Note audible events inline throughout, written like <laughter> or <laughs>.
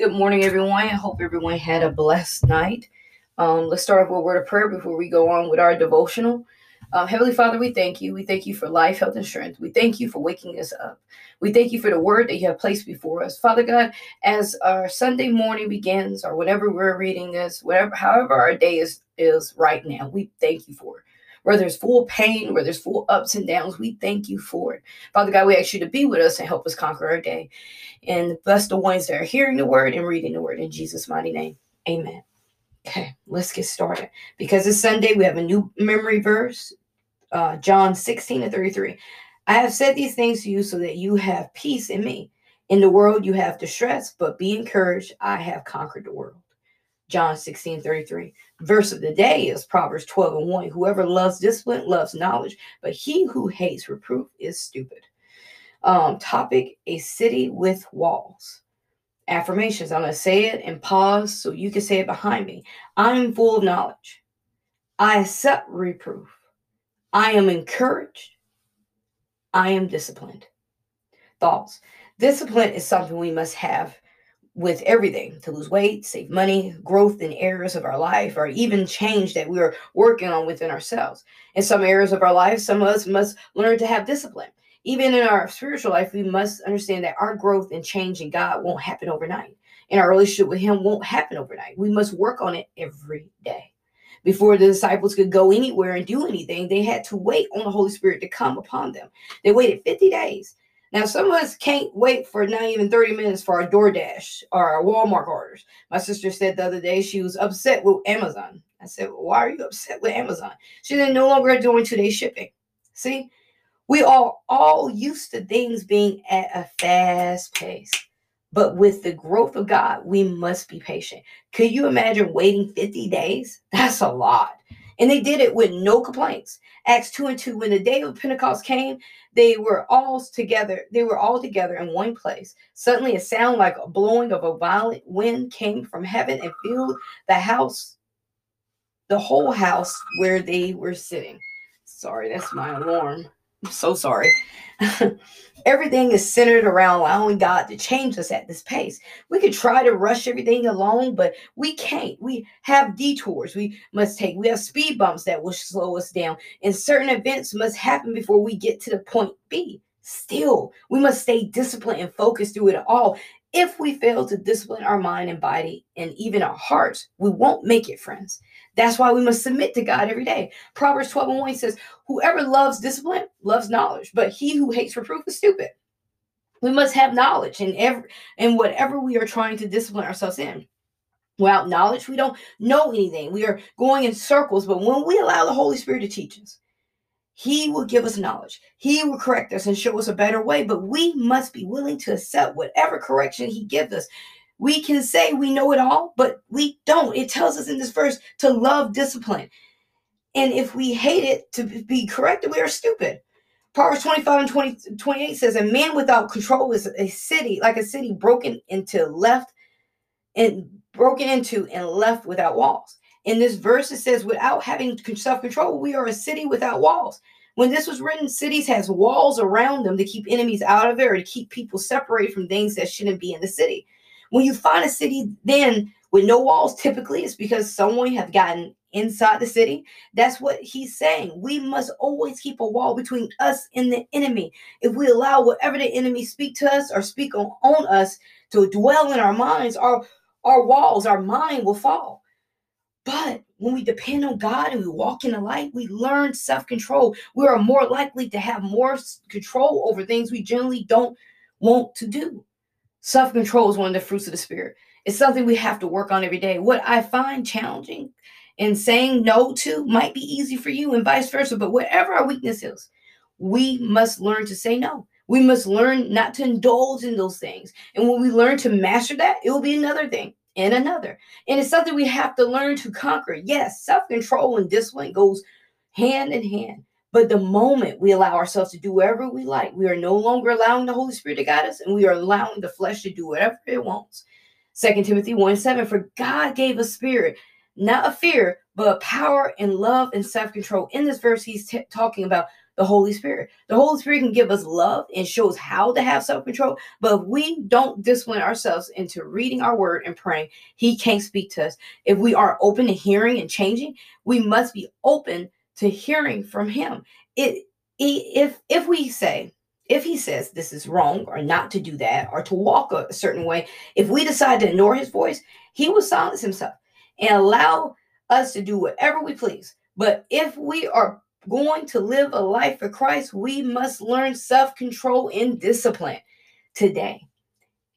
Good morning, everyone. I hope everyone had a blessed night. Um, let's start off with a word of prayer before we go on with our devotional. Uh, Heavenly Father, we thank you. We thank you for life, health, and strength. We thank you for waking us up. We thank you for the word that you have placed before us. Father God, as our Sunday morning begins, or whenever we're reading this, whatever, however our day is, is right now, we thank you for it where there's full pain, where there's full ups and downs, we thank you for it. Father God, we ask you to be with us and help us conquer our day. And bless the ones that are hearing the word and reading the word in Jesus' mighty name. Amen. Okay, let's get started. Because it's Sunday, we have a new memory verse, uh, John 16 and 33. I have said these things to you so that you have peace in me. In the world you have distress, but be encouraged. I have conquered the world. John 16, 33. Verse of the day is Proverbs 12 and 1. Whoever loves discipline loves knowledge, but he who hates reproof is stupid. Um, topic A city with walls. Affirmations. I'm going to say it and pause so you can say it behind me. I'm full of knowledge. I accept reproof. I am encouraged. I am disciplined. Thoughts. Discipline is something we must have with everything to lose weight, save money, growth in areas of our life, or even change that we are working on within ourselves. In some areas of our life, some of us must learn to have discipline. Even in our spiritual life, we must understand that our growth and change in God won't happen overnight. And our relationship with Him won't happen overnight. We must work on it every day. Before the disciples could go anywhere and do anything, they had to wait on the Holy Spirit to come upon them. They waited 50 days now, some of us can't wait for not even 30 minutes for our DoorDash or our Walmart orders. My sister said the other day she was upset with Amazon. I said, well, Why are you upset with Amazon? She said, No longer doing two day shipping. See, we are all used to things being at a fast pace. But with the growth of God, we must be patient. Could you imagine waiting 50 days? <laughs> That's a lot. And they did it with no complaints. Acts 2 and 2, when the day of Pentecost came, they were all together. They were all together in one place. Suddenly, a sound like a blowing of a violent wind came from heaven and filled the house, the whole house where they were sitting. Sorry, that's my alarm. I'm so sorry. <laughs> everything is centered around allowing God to change us at this pace. We could try to rush everything along, but we can't. We have detours we must take. We have speed bumps that will slow us down, and certain events must happen before we get to the point B. Still, we must stay disciplined and focused through it all. If we fail to discipline our mind and body and even our hearts, we won't make it, friends. That's why we must submit to God every day. Proverbs 12 and 1 says, Whoever loves discipline loves knowledge, but he who hates reproof is stupid. We must have knowledge in every in whatever we are trying to discipline ourselves in. Without knowledge, we don't know anything. We are going in circles, but when we allow the Holy Spirit to teach us, He will give us knowledge. He will correct us and show us a better way, but we must be willing to accept whatever correction He gives us we can say we know it all, but we don't. It tells us in this verse to love discipline. And if we hate it to be corrected, we are stupid. Proverbs 25 and 20, 28 says, A man without control is a city, like a city broken into left and broken into and left without walls. In this verse, it says, without having self-control, we are a city without walls. When this was written, cities has walls around them to keep enemies out of there or to keep people separated from things that shouldn't be in the city. When you find a city then with no walls, typically it's because someone have gotten inside the city. That's what he's saying. We must always keep a wall between us and the enemy. If we allow whatever the enemy speak to us or speak on, on us to dwell in our minds, our our walls, our mind will fall. But when we depend on God and we walk in the light, we learn self control. We are more likely to have more control over things we generally don't want to do. Self control is one of the fruits of the spirit. It's something we have to work on every day. What I find challenging and saying no to might be easy for you and vice versa, but whatever our weakness is, we must learn to say no. We must learn not to indulge in those things. And when we learn to master that, it will be another thing and another. And it's something we have to learn to conquer. Yes, self control and discipline goes hand in hand. But the moment we allow ourselves to do whatever we like, we are no longer allowing the Holy Spirit to guide us and we are allowing the flesh to do whatever it wants. Second Timothy 1 7, for God gave a spirit, not a fear, but power and love and self control. In this verse, he's t- talking about the Holy Spirit. The Holy Spirit can give us love and shows how to have self control. But if we don't discipline ourselves into reading our word and praying, He can't speak to us. If we are open to hearing and changing, we must be open to hearing from Him. It, if if we say if he says this is wrong or not to do that or to walk a certain way, if we decide to ignore his voice, he will silence himself and allow us to do whatever we please. But if we are going to live a life for Christ, we must learn self control and discipline today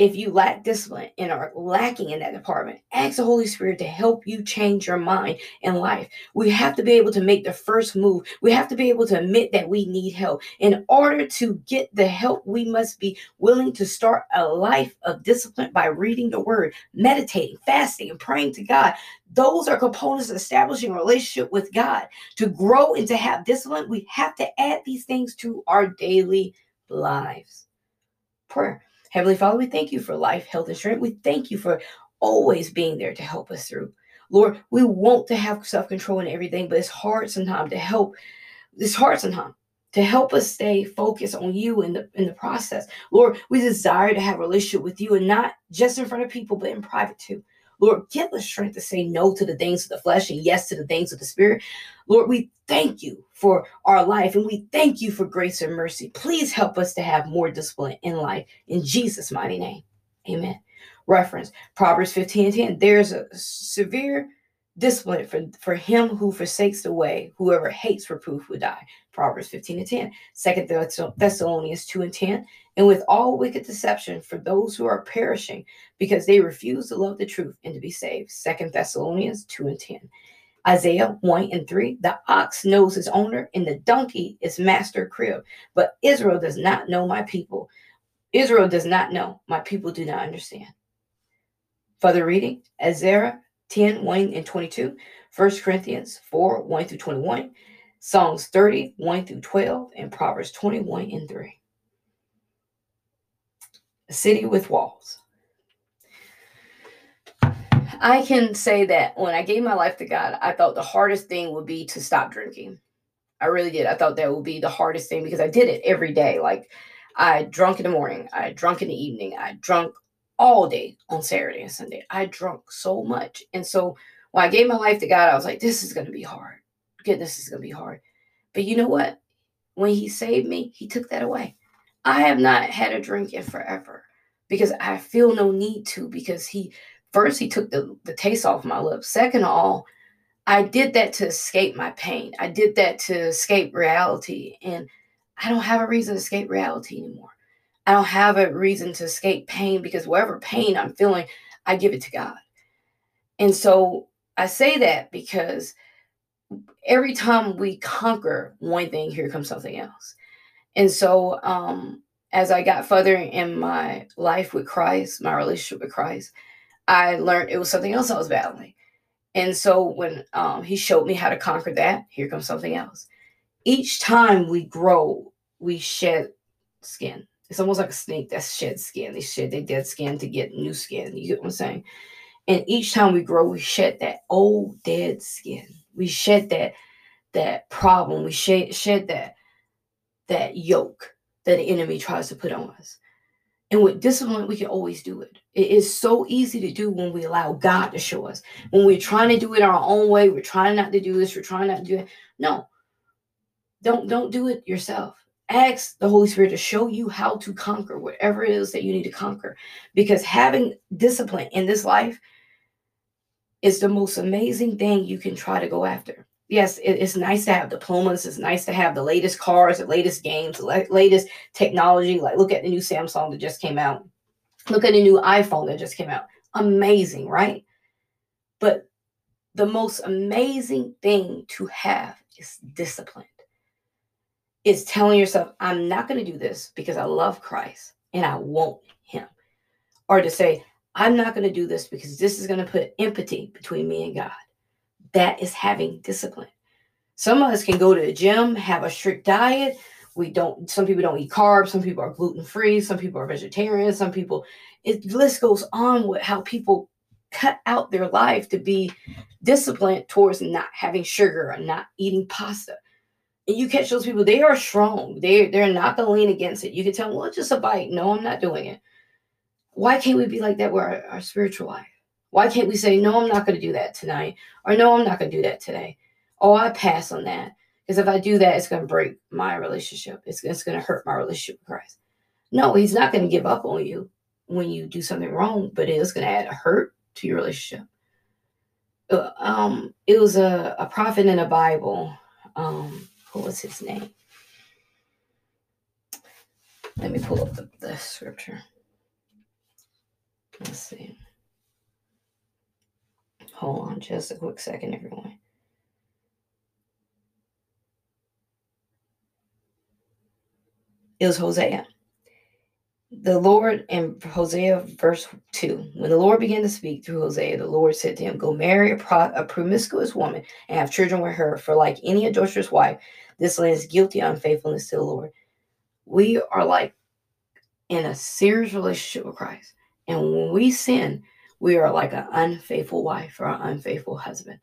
if you lack discipline and are lacking in that department, ask the Holy Spirit to help you change your mind in life. We have to be able to make the first move. We have to be able to admit that we need help. In order to get the help, we must be willing to start a life of discipline by reading the word, meditating, fasting, and praying to God. Those are components of establishing a relationship with God. To grow and to have discipline, we have to add these things to our daily lives. Prayer. Heavenly Father, we thank you for life, health, and strength. We thank you for always being there to help us through. Lord, we want to have self control in everything, but it's hard sometimes to help. It's hard sometimes to help us stay focused on you in the in the process. Lord, we desire to have a relationship with you and not just in front of people, but in private too. Lord, give us strength to say no to the things of the flesh and yes to the things of the spirit. Lord, we thank you for our life and we thank you for grace and mercy. Please help us to have more discipline in life. In Jesus' mighty name. Amen. Reference Proverbs 15 and 10. There's a severe discipline for, for him who forsakes the way. Whoever hates reproof will die. Proverbs 15 and 10. Second Thessalonians 2 and 10. And with all wicked deception for those who are perishing, because they refuse to love the truth and to be saved. Second Thessalonians 2 and 10. Isaiah 1 and 3. The ox knows his owner, and the donkey is master crib. But Israel does not know my people. Israel does not know. My people do not understand. Further reading, Isaiah 10, 1 and 22, 1 Corinthians 4, 1 through 21, Psalms 30, 1 through 12, and Proverbs 21 and 3. A city with walls. I can say that when I gave my life to God, I thought the hardest thing would be to stop drinking. I really did. I thought that would be the hardest thing because I did it every day. Like I drunk in the morning, I drunk in the evening, I drunk all day on Saturday and Sunday. I drunk so much. And so when I gave my life to God, I was like, this is going to be hard. Goodness is going to be hard. But you know what? When He saved me, He took that away. I have not had a drink in forever because I feel no need to because He, first, He took the, the taste off my lips. Second of all, I did that to escape my pain. I did that to escape reality. And I don't have a reason to escape reality anymore. I don't have a reason to escape pain because whatever pain I'm feeling, I give it to God. And so I say that because every time we conquer one thing, here comes something else. And so um, as I got further in my life with Christ, my relationship with Christ, I learned it was something else I was battling. And so when um, he showed me how to conquer that, here comes something else. Each time we grow, we shed skin. It's almost like a snake that sheds skin. They shed their dead skin to get new skin. You get what I'm saying? And each time we grow, we shed that old dead skin. We shed that that problem. We shed shed that that yoke that the enemy tries to put on us. And with discipline, we can always do it. It is so easy to do when we allow God to show us. When we're trying to do it our own way, we're trying not to do this, we're trying not to do it. No. Don't don't do it yourself ask the Holy Spirit to show you how to conquer whatever it is that you need to conquer. Because having discipline in this life is the most amazing thing you can try to go after. Yes, it, it's nice to have diplomas. It's nice to have the latest cars, the latest games, the la- latest technology. Like, look at the new Samsung that just came out. Look at the new iPhone that just came out. Amazing, right? But the most amazing thing to have is discipline is telling yourself, I'm not going to do this because I love Christ and I want Him. Or to say, I'm not going to do this because this is going to put empathy between me and God. That is having discipline. Some of us can go to the gym, have a strict diet. We don't, some people don't eat carbs, some people are gluten free, some people are vegetarian, some people, it list goes on with how people cut out their life to be disciplined towards not having sugar or not eating pasta and you catch those people, they are strong. They they're not gonna lean against it. You can tell them, well, it's just a bite. No, I'm not doing it. Why can't we be like that with our, our spiritual life? Why can't we say, no, I'm not gonna do that tonight? Or no, I'm not gonna do that today. Oh, I pass on that. Because if I do that, it's gonna break my relationship. It's, it's gonna hurt my relationship with Christ. No, he's not gonna give up on you when you do something wrong, but it is gonna add a hurt to your relationship. Uh, um, it was a, a prophet in the Bible. Um, what was his name? Let me pull up the, the scripture. Let's see. Hold on just a quick second, everyone. It was Hosea. The Lord in Hosea verse 2, when the Lord began to speak through Hosea, the Lord said to him, Go marry a, pro- a promiscuous woman and have children with her, for like any adulterous wife, this land is guilty of unfaithfulness to the Lord. We are like in a serious relationship with Christ. And when we sin, we are like an unfaithful wife or an unfaithful husband.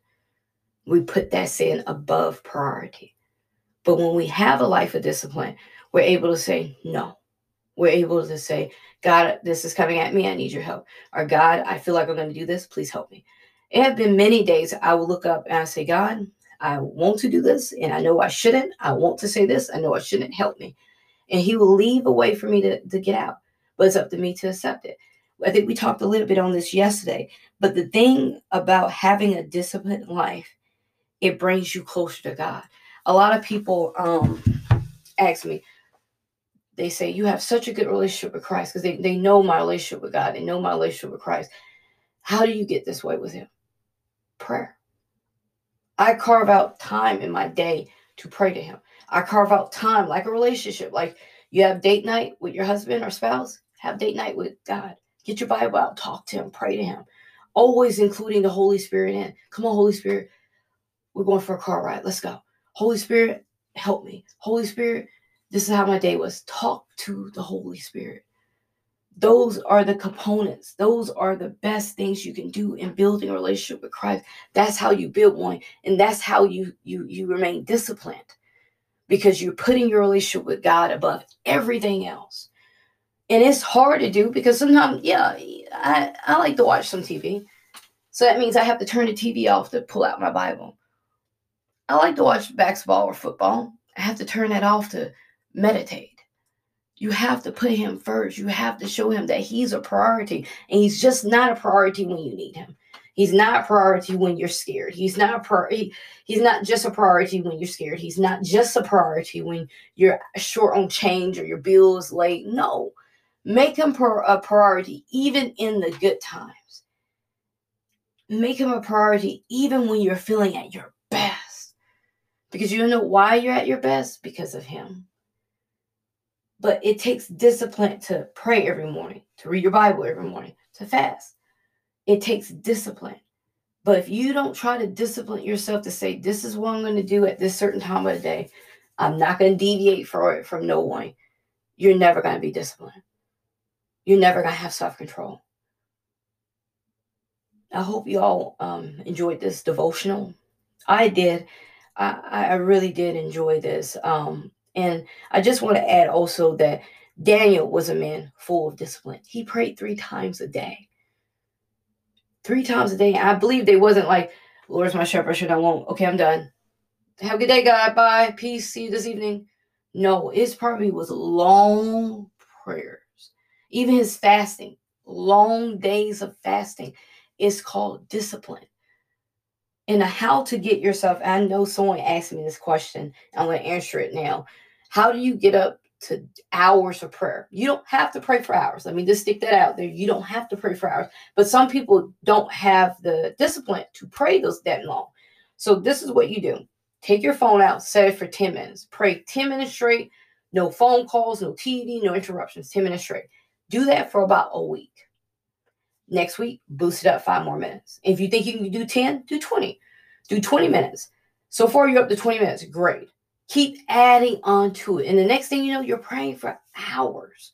We put that sin above priority. But when we have a life of discipline, we're able to say, no. We're able to say, God, this is coming at me. I need your help. Or God, I feel like I'm going to do this. Please help me. It have been many days I will look up and I say, God, I want to do this and I know I shouldn't. I want to say this. I know I shouldn't. Help me. And he will leave a way for me to, to get out. But it's up to me to accept it. I think we talked a little bit on this yesterday. But the thing about having a disciplined life, it brings you closer to God. A lot of people um, ask me, they say, You have such a good relationship with Christ because they, they know my relationship with God. They know my relationship with Christ. How do you get this way with Him? Prayer. I carve out time in my day to pray to Him. I carve out time like a relationship. Like you have date night with your husband or spouse, have date night with God. Get your Bible out, talk to Him, pray to Him. Always including the Holy Spirit in. Come on, Holy Spirit. We're going for a car ride. Let's go. Holy Spirit, help me. Holy Spirit, this is how my day was. Talk to the Holy Spirit. Those are the components. Those are the best things you can do in building a relationship with Christ. That's how you build one, and that's how you you you remain disciplined because you're putting your relationship with God above everything else. And it's hard to do because sometimes, yeah, I, I like to watch some TV. So that means I have to turn the TV off to pull out my Bible. I like to watch basketball or football. I have to turn that off to meditate. You have to put him first. You have to show him that he's a priority. And he's just not a priority when you need him. He's not a priority when you're scared. He's not a priority. He's not just a priority when you're scared. He's not just a priority when you're short on change or your bill is late. No. Make him a priority even in the good times. Make him a priority even when you're feeling at your best. Because you don't know why you're at your best? Because of him. But it takes discipline to pray every morning, to read your Bible every morning, to fast. It takes discipline. But if you don't try to discipline yourself to say, this is what I'm going to do at this certain time of the day, I'm not going to deviate for it from no one, you're never going to be disciplined. You're never going to have self control. I hope you all um, enjoyed this devotional. I did. I, I really did enjoy this. Um, and I just want to add also that Daniel was a man full of discipline. He prayed three times a day. Three times a day. I believe they wasn't like, Lord's my shepherd, should I won't. Okay, I'm done. Have a good day, God. Bye. Peace. See you this evening. No, his probably was long prayers. Even his fasting, long days of fasting, is called discipline and how to get yourself. I know someone asked me this question. I'm going to answer it now. How do you get up to hours of prayer? You don't have to pray for hours. Let me just stick that out there. You don't have to pray for hours. But some people don't have the discipline to pray those that long. So this is what you do. Take your phone out, set it for 10 minutes. Pray 10 minutes straight. No phone calls, no TV, no interruptions. 10 minutes straight. Do that for about a week. Next week, boost it up five more minutes. If you think you can do 10, do 20. Do 20 minutes. So far, you're up to 20 minutes. Great. Keep adding on to it. And the next thing you know, you're praying for hours.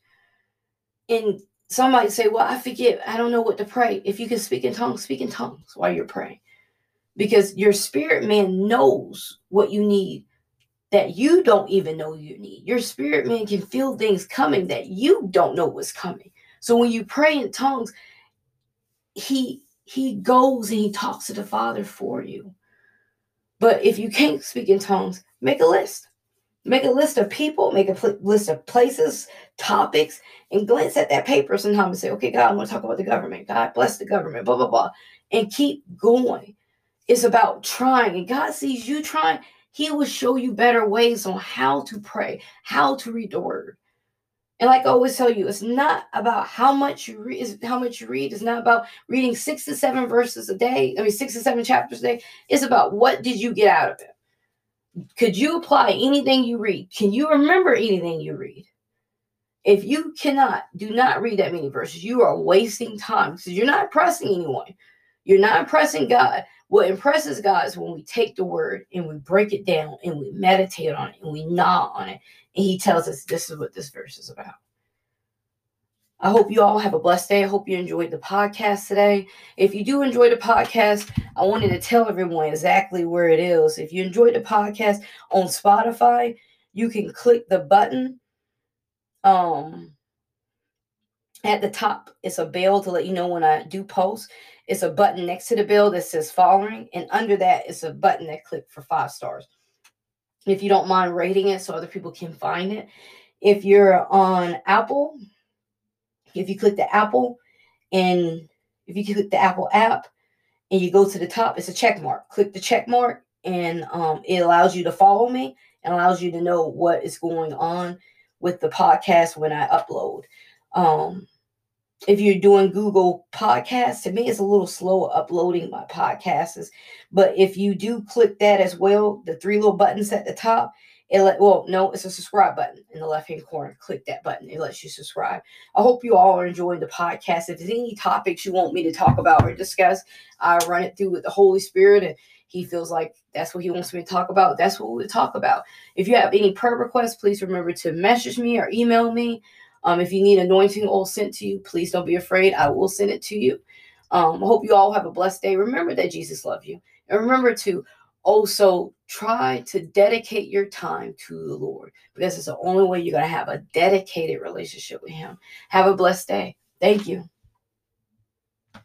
And some might say, Well, I forget. I don't know what to pray. If you can speak in tongues, speak in tongues while you're praying. Because your spirit man knows what you need that you don't even know you need. Your spirit man can feel things coming that you don't know what's coming. So when you pray in tongues, he he goes and he talks to the Father for you. But if you can't speak in tongues, make a list. Make a list of people, make a pl- list of places, topics, and glance at that paper sometimes and say, okay, God, I want to talk about the government. God bless the government, blah, blah, blah. And keep going. It's about trying. And God sees you trying. He will show you better ways on how to pray, how to read the word. And like I always tell you, it's not about how much you read, how much you read. It's not about reading six to seven verses a day. I mean, six to seven chapters a day. It's about what did you get out of it? Could you apply anything you read? Can you remember anything you read? If you cannot, do not read that many verses. You are wasting time because you're not impressing anyone. You're not impressing God. What impresses God is when we take the word and we break it down and we meditate on it and we gnaw on it. And He tells us this is what this verse is about. I hope you all have a blessed day. I hope you enjoyed the podcast today. If you do enjoy the podcast, I wanted to tell everyone exactly where it is. If you enjoyed the podcast on Spotify, you can click the button um at the top. It's a bell to let you know when I do post. It's a button next to the bill that says following, and under that is a button that click for five stars. If you don't mind rating it so other people can find it. If you're on Apple, if you click the Apple and if you click the Apple app and you go to the top, it's a check mark. Click the check mark and um, it allows you to follow me and allows you to know what is going on with the podcast when I upload. Um, if you're doing Google Podcasts, to me it's a little slow uploading my podcasts. But if you do click that as well, the three little buttons at the top, it let well, no, it's a subscribe button in the left hand corner. Click that button. It lets you subscribe. I hope you all are enjoying the podcast. If there's any topics you want me to talk about or discuss, I run it through with the Holy Spirit and he feels like that's what he wants me to talk about. That's what we'll talk about. If you have any prayer requests, please remember to message me or email me. Um, if you need anointing oil sent to you, please don't be afraid. I will send it to you. Um, I hope you all have a blessed day. Remember that Jesus loves you. And remember to also try to dedicate your time to the Lord because it's the only way you're going to have a dedicated relationship with Him. Have a blessed day. Thank you.